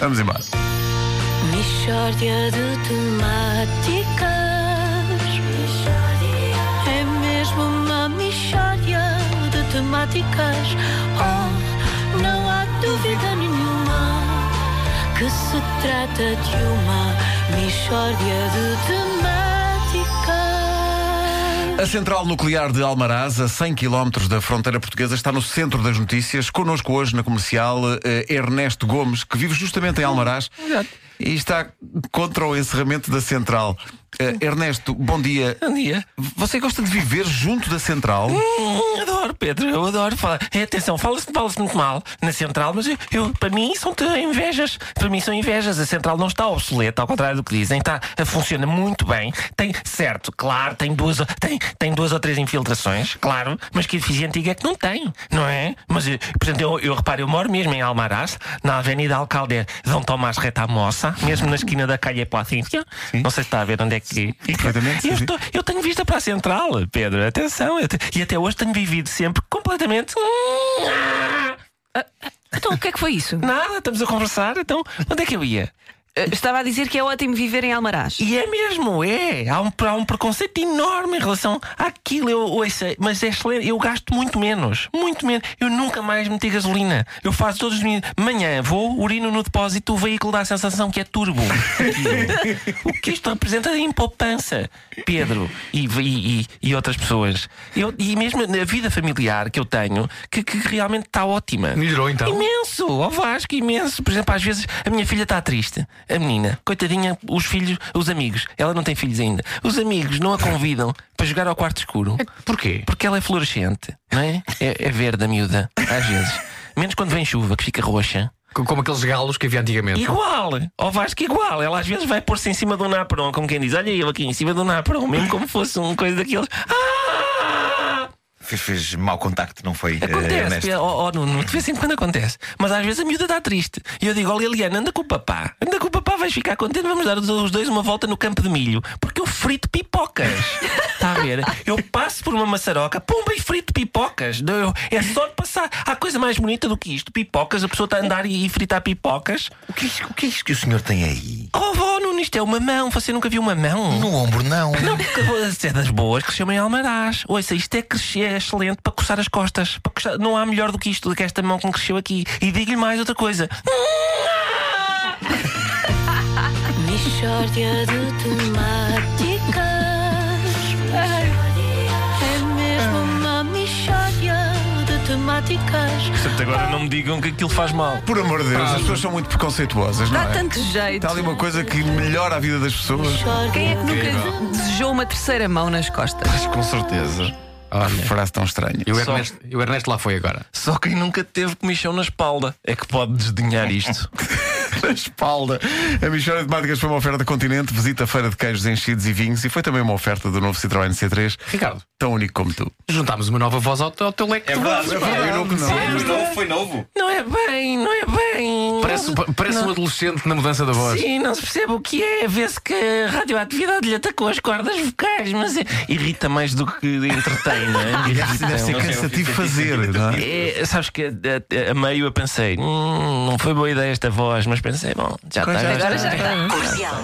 Vamos embora. Mishória de temáticas. É mesmo uma mishória de temáticas. Oh, não há dúvida nenhuma que se trata de uma mishória de temáticas. A central nuclear de Almaraz, a 100 km da fronteira portuguesa, está no centro das notícias. Connosco hoje na comercial eh, Ernesto Gomes, que vive justamente em Almaraz e está contra o encerramento da central. Eh, Ernesto, bom dia. Bom dia. Você gosta de viver junto da central? Hum, adoro, Pedro, eu adoro falar. É, atenção, fala-se fala muito mal na central, mas eu, eu- para mim são invejas. Para mim são invejas. A central não está obsoleta, ao contrário do que dizem. Está, funciona muito bem. Tem, certo, claro, tem duas, tem, tem duas ou três infiltrações, claro, mas que edifício antigo é que não tem, não é? Mas, eh, portanto, eu, eu reparo, eu moro mesmo em Almaraz, na Avenida Alcalde Dom Tomás Retamossa, mesmo na esquina da Calle Placencia. Não sei se está a ver onde é que. Perfeitamente, sim, Eu estou- eu tenho vista para a central, Pedro. Atenção. te- E até hoje tenho vivido sempre completamente. Então, o que é que foi isso? Nada, estamos a conversar. Então, onde é que eu ia? Eh, Estava a dizer que é ótimo viver em Almaraz. E é mesmo, é. Há um, há um preconceito enorme em relação àquilo. Eu, ouça, mas é excelente. Eu gasto muito menos. Muito menos. Eu nunca mais meti gasolina. Eu faço todos os dias. Manhã vou, urino no depósito, o veículo dá a sensação que é turbo. O que isto representa em poupança. Pedro e, e, e- e outras pessoas. Eu, e mesmo na vida familiar que eu tenho, que, que realmente está ótima. Melhorou, então? Imenso, ó Vasco, imenso. Por exemplo, às vezes a minha filha está triste. A menina, coitadinha, os filhos, os amigos, ela não tem filhos ainda. Os amigos não a convidam para jogar ao quarto escuro. Porquê? Porque ela é fluorescente, não é? É, é verde a miúda, às vezes. Menos quando vem chuva, que fica roxa. Co- Como aqueles galos que havia antigamente. Igual, ó Vasco, igual. Ela às vezes vai pôr-se em cima do Naperon, como quem diz: Olha eu aqui em cima do Naperon, mesmo como fosse uma coisa daqueles. Ah! Fez, fez mau contacto, não foi? eh, Acontece, Ernesto? ó ó, Nuno, de vez em quando acontece. Mas às vezes a miúda está triste. E eu digo, ó Liliana, anda com o papá. Anda com o papá, vais ficar contente. Vamos dar os- dois uma volta no campo de milho. Porque eu frito pipocas. Está a ver? Eu passo por uma maçaroca, pumba e frito pipocas. Eu- É só de passar. Há coisa mais bonita do que isto. Pipocas, a pessoa está a andar e, e fritar pipocas. O, que é, o que é isto que o senhor tem aí? Nuno, isto é uma mão. Você nunca viu uma mão? No ombro, não. Não, porque é das boas que se chama em Almaraz. Ouça, isto é, crescer, é excelente para coçar as costas. Para coçar- Não há melhor do que isto, do que esta mão que me cresceu aqui. E digo-lhe mais outra coisa. Mishória de temáticas. De temáticas. Portanto, agora não me digam que aquilo faz mal. Por amor de Deus, as pessoas são muito preconceituosas, não Dá é? tanto jeito. Está ali uma coisa que melhora a vida das pessoas. Quem é que nunca desejou uma terceira mão nas costas? Com certeza. Olha, frase tão estranha. E o Só- Ernesto, e o Ernesto lá foi agora. Só quem nunca teve comichão na espalda é que pode desdenhar isto. na espalda. A Michória de Temáticas foi uma oferta Continente, visita a feira de queijos enchidos e vinhos e foi também uma oferta do novo Citroën C3, Ricardo, tão único como tu. juntámos uma nova voz ao, teu- ao teu leque. de vozes. eu não conhecia. Foi novo, foi novo. Não é bem, não é bem. Parece, parece um adolescente na mudança da voz. Sim, não se percebe o que é. Vê-se que a radioatividade lhe atacou as cordas vocais, mas é- irrita mais do que entretém, não é? Irrita. Deve ser Não cansativo não fazer, não é? É, sabes que a, a- a meio eu pensei, hum, não foi boa ideia esta voz, mas pensei, bom, já está. Agora já está. está. Comercial.